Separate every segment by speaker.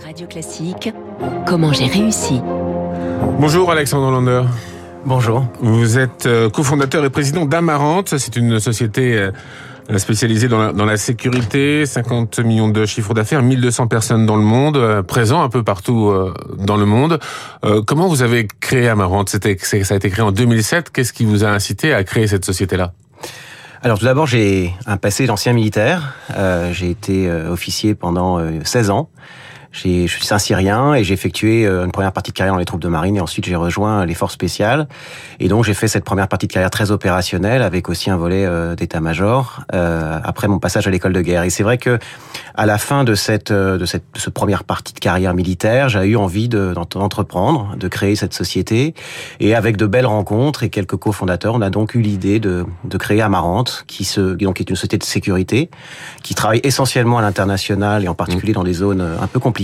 Speaker 1: Radio Classique, comment j'ai réussi
Speaker 2: Bonjour Alexandre Lander.
Speaker 3: Bonjour.
Speaker 2: Vous êtes euh, cofondateur et président d'Amarante. C'est une société euh, spécialisée dans la, dans la, sécurité, 50 millions de chiffres d'affaires, 1200 personnes dans le monde, euh, présents un peu partout dans le monde. Comment vous avez créé Amarante? C'était, Ça a été créé en 2007. Qu'est-ce qui vous a incité à créer cette société-là?
Speaker 3: Alors tout d'abord, j'ai un passé d'ancien militaire. Euh, j'ai été officier pendant 16 ans. Je suis un Syrien et j'ai effectué euh, une première partie de carrière dans les troupes de marine et ensuite j'ai rejoint les forces spéciales. Et donc j'ai fait cette première partie de carrière très opérationnelle avec aussi un volet euh, d'état-major euh, après mon passage à l'école de guerre. Et c'est vrai que à la fin de cette de cette ce première partie de carrière militaire, j'ai eu envie d'entreprendre, de, créer cette société. Et avec de belles rencontres et quelques cofondateurs, on a donc eu l'idée de, de créer Amarante, qui se donc est une société de sécurité qui travaille essentiellement à l'international et en particulier dans des zones un peu compliquées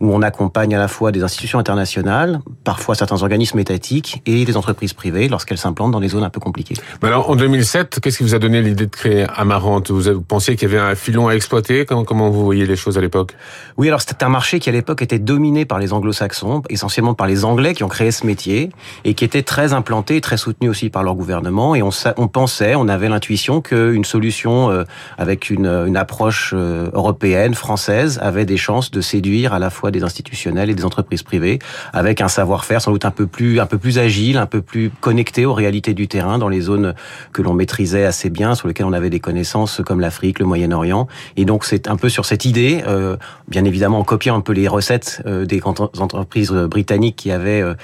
Speaker 3: où on accompagne à la fois des institutions internationales, parfois certains organismes étatiques et des entreprises privées lorsqu'elles s'implantent dans des zones un peu compliquées.
Speaker 2: alors, en 2007, qu'est-ce qui vous a donné l'idée de créer Amarante? Vous, pensiez qu'il y avait un filon à exploiter? Comment, comment vous voyez les choses à l'époque?
Speaker 3: Oui, alors c'était un marché qui à l'époque était dominé par les anglo-saxons, essentiellement par les Anglais qui ont créé ce métier et qui était très implanté, très soutenu aussi par leur gouvernement. Et on, on pensait, on avait l'intuition qu'une solution euh, avec une, une approche euh, européenne, française, avait des chances de séduire à la fois des institutionnels et des entreprises privées, avec un savoir-faire sans doute un peu plus un peu plus agile, un peu plus connecté aux réalités du terrain dans les zones que l'on maîtrisait assez bien, sur lesquelles on avait des connaissances comme l'Afrique, le Moyen-Orient. Et donc c'est un peu sur cette idée, euh, bien évidemment en copiant un peu les recettes euh, des entreprises britanniques qui avaient euh,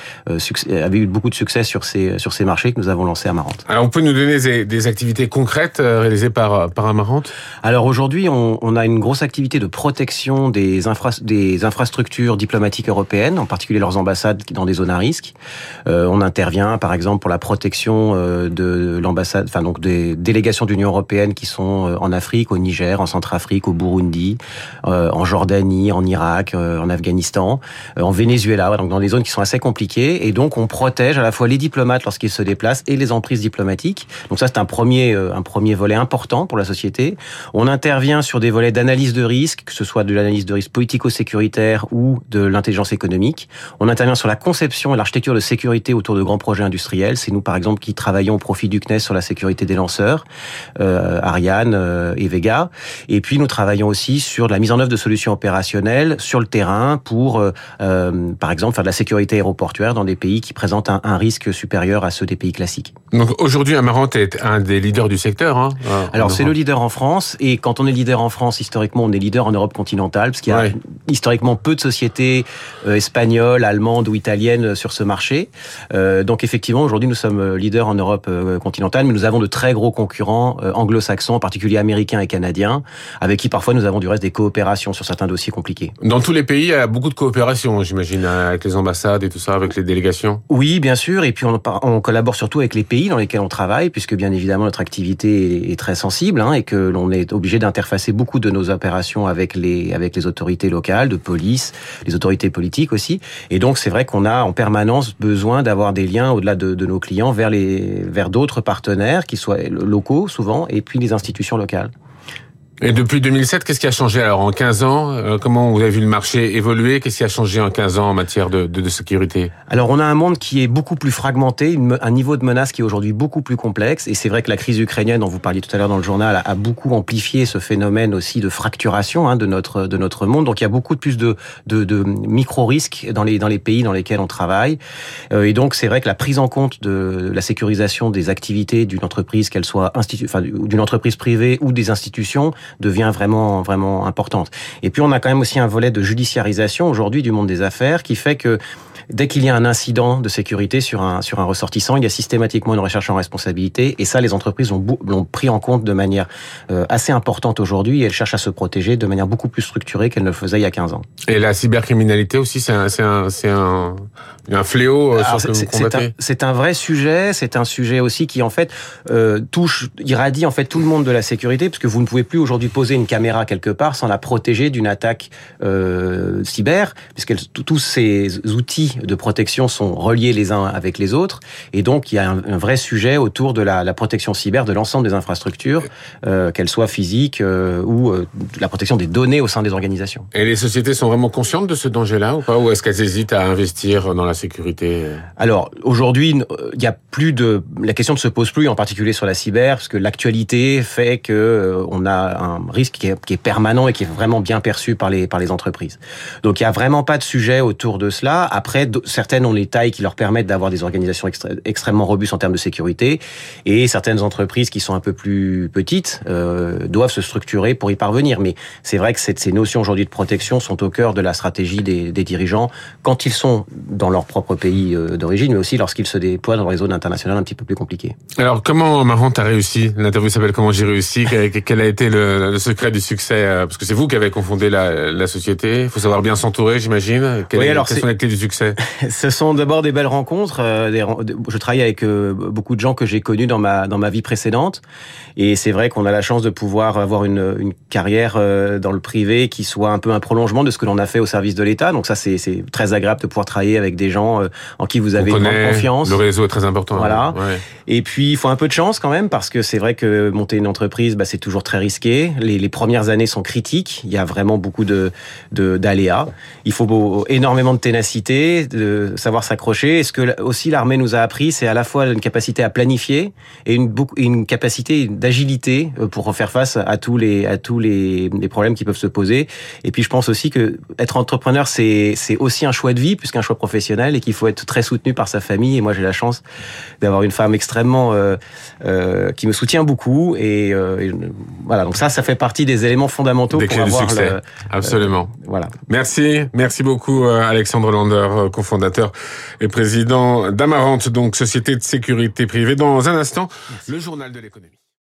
Speaker 3: avaient eu beaucoup de succès sur ces sur ces marchés que nous avons lancé Amarante.
Speaker 2: Alors on peut nous donner des, des activités concrètes réalisées par par Amarante?
Speaker 3: Alors aujourd'hui on, on, a une grosse activité de protection des infrastructures des infrastructures diplomatiques européennes, en particulier leurs ambassades dans des zones à risque. Euh, on intervient, par exemple, pour la protection euh, de l'ambassade, enfin donc des délégations d'Union européenne qui sont euh, en Afrique, au Niger, en Centrafrique, au Burundi, en Jordanie, en Irak, en Afghanistan, en Venezuela, donc dans des zones qui sont assez compliquées. Et donc on protège à la fois les diplomates lorsqu'ils se déplacent et les emprises diplomatiques. Donc ça c'est un premier un premier volet important pour la société. On intervient sur des volets d'analyse de risque, que ce soit de l'analyse de risque politico-sécuritaire sécuritaire ou de l'intelligence économique. On intervient sur la conception et l'architecture de sécurité autour de grands projets industriels. C'est nous, par exemple, qui travaillons au profit du CNES sur la sécurité des lanceurs, euh, Ariane euh, et Vega. Et puis, nous travaillons aussi sur la mise en œuvre de solutions opérationnelles sur le terrain pour, euh, par exemple, faire de la sécurité aéroportuaire dans des pays qui présentent un, un risque supérieur à ceux des pays classiques.
Speaker 2: Donc aujourd'hui, Amarante est un des leaders du secteur. Hein,
Speaker 3: Alors c'est le leader en France, et quand on est leader en France, historiquement, on est leader en Europe continentale, parce qu'il y a historiquement peu de sociétés euh, espagnoles, allemandes ou italiennes sur ce marché. Euh, donc effectivement, aujourd'hui, nous sommes euh, leaders en Europe continentale, mais nous avons de très gros concurrents anglo-saxons, en particulier américains et canadiens, avec qui parfois nous avons du reste des coopérations sur certains dossiers compliqués.
Speaker 2: Dans tous les pays, il y a beaucoup de coopération, j'imagine, avec les ambassades et tout ça, avec les délégations.
Speaker 3: Oui, bien sûr, et puis on, on collabore surtout avec les pays dans lesquels on travaille, puisque bien évidemment notre activité est, très sensible hein, et que l'on est obligé d'interfacer beaucoup de nos opérations avec les avec les autorités locales de police, les autorités politiques aussi. Et donc c'est vrai qu'on a en permanence besoin d'avoir des liens au-delà de, de, nos clients vers vers d'autres partenaires qui soient locaux souvent et puis les institutions locales.
Speaker 2: Et depuis 2007, qu'est-ce qui a changé alors en 15 ans euh, Comment vous avez vu le marché évoluer? Qu'est-ce qui a changé en 15 ans en matière de, de, de sécurité?
Speaker 3: Alors on a un monde qui est beaucoup plus fragmenté, un niveau de menace qui est aujourd'hui beaucoup plus complexe. Et c'est vrai que la crise ukrainienne, dont vous parliez tout à l'heure dans le journal, a, beaucoup amplifié ce phénomène aussi de fracturation hein, de notre de notre monde. Donc il y a beaucoup de plus de, de, de micro risques dans les dans les pays dans lesquels on travaille. Euh, et donc c'est vrai que la prise en compte de la sécurisation des activités d'une entreprise, qu'elle soit enfin, d'une entreprise privée ou des institutions devient vraiment vraiment importante. Et puis on a quand même aussi un volet de judiciarisation aujourd'hui du monde des affaires qui fait que dès qu'il y a un incident de sécurité sur un, sur un ressortissant, il y a systématiquement une recherche en responsabilité. Et ça, les entreprises l'ont pris en compte de manière euh, assez importante aujourd'hui. Et elles cherchent à se protéger de manière beaucoup plus structurée qu'elles ne le faisaient il y a 15 ans.
Speaker 2: Et la cybercriminalité aussi, c'est un, un, un, un fléau euh, sur
Speaker 3: C'est un, vrai sujet. C'est un sujet aussi qui, en fait, euh, touche, irradie en fait tout le monde de la sécurité, parce que vous ne pouvez plus aujourd'hui poser une caméra quelque part sans la protéger d'une attaque euh, cyber, puisque tous ces outils outils de protection sont reliés les uns avec les autres, et donc il y a un, vrai sujet autour de la, la protection cyber de l'ensemble des infrastructures, euh, qu'elles soient physiques euh, ou euh, la protection des données au sein des organisations.
Speaker 2: Et les sociétés sont vraiment conscientes de ce danger-là ou pas? Ou est-ce qu'elles hésitent à investir dans la sécurité?
Speaker 3: Alors aujourd'hui, il y a plus de la question ne se pose plus, en particulier sur la cyber, parce que l'actualité fait que on a un risque qui est, qui est permanent et qui est vraiment bien perçu par les par les entreprises. Donc il y a vraiment pas de sujet autour de cela. Après, certaines ont les tailles qui leur permettent d'avoir des organisations extrêmement robustes en termes de sécurité, et certaines entreprises qui sont un peu plus petites euh, doivent se structurer pour y parvenir. Mais c'est vrai que ces notions aujourd'hui de protection sont au cœur de la stratégie des, des, dirigeants quand ils sont dans leur propre pays euh, d'origine, mais aussi lorsqu'ils se déploient dans les zones internationales un petit peu plus compliquées.
Speaker 2: Alors comment, Marrant, t'as réussi? L'interview s'appelle Comment j'ai réussi? Quel a été le, le secret du succès euh, Parce que c'est vous qui avez confondé la, la société. Il faut savoir bien s'entourer, j'imagine.
Speaker 3: oui, alors
Speaker 2: quelles sont les clés du succès?
Speaker 3: Ce sont d'abord des belles rencontres. Je travaille avec beaucoup de gens que j'ai connus dans ma dans ma vie précédente, et c'est vrai qu'on a la chance de pouvoir avoir une, une carrière euh, dans le privé qui soit un peu un prolongement de ce que l'on a fait au service de l'État. Donc ça, c'est très agréable de pouvoir travailler avec des gens euh, en qui vous avez une grande confiance.
Speaker 2: Le réseau est très important.
Speaker 3: Voilà. Et puis, il faut un peu de chance quand même, parce que c'est vrai que monter une entreprise, bah, c'est toujours très risqué. Les, les, premières années sont critiques. Il y a vraiment beaucoup de d'aléas. Il faut énormément de ténacité, de savoir s'accrocher. Et ce que aussi l'armée nous a appris, c'est à la fois une capacité à planifier et une, une capacité d'agilité euh, pour faire face à tous les à tous les, les, problèmes qui peuvent se poser. Et puis, je pense aussi que être entrepreneur, c'est c'est aussi un choix de vie plus qu'un choix professionnel et qu'il faut être très soutenu par sa famille. Et moi, j'ai la chance d'avoir une femme extrêmement euh, euh, qui me soutient beaucoup et, euh, et, voilà donc ça ça fait partie des éléments fondamentaux
Speaker 2: des
Speaker 3: pour avoir
Speaker 2: succès.
Speaker 3: Le,
Speaker 2: absolument
Speaker 3: voilà
Speaker 2: merci merci beaucoup Alexandre Lander cofondateur et président d'Amarante donc société de sécurité privée. Dans un instant le journal de l'économie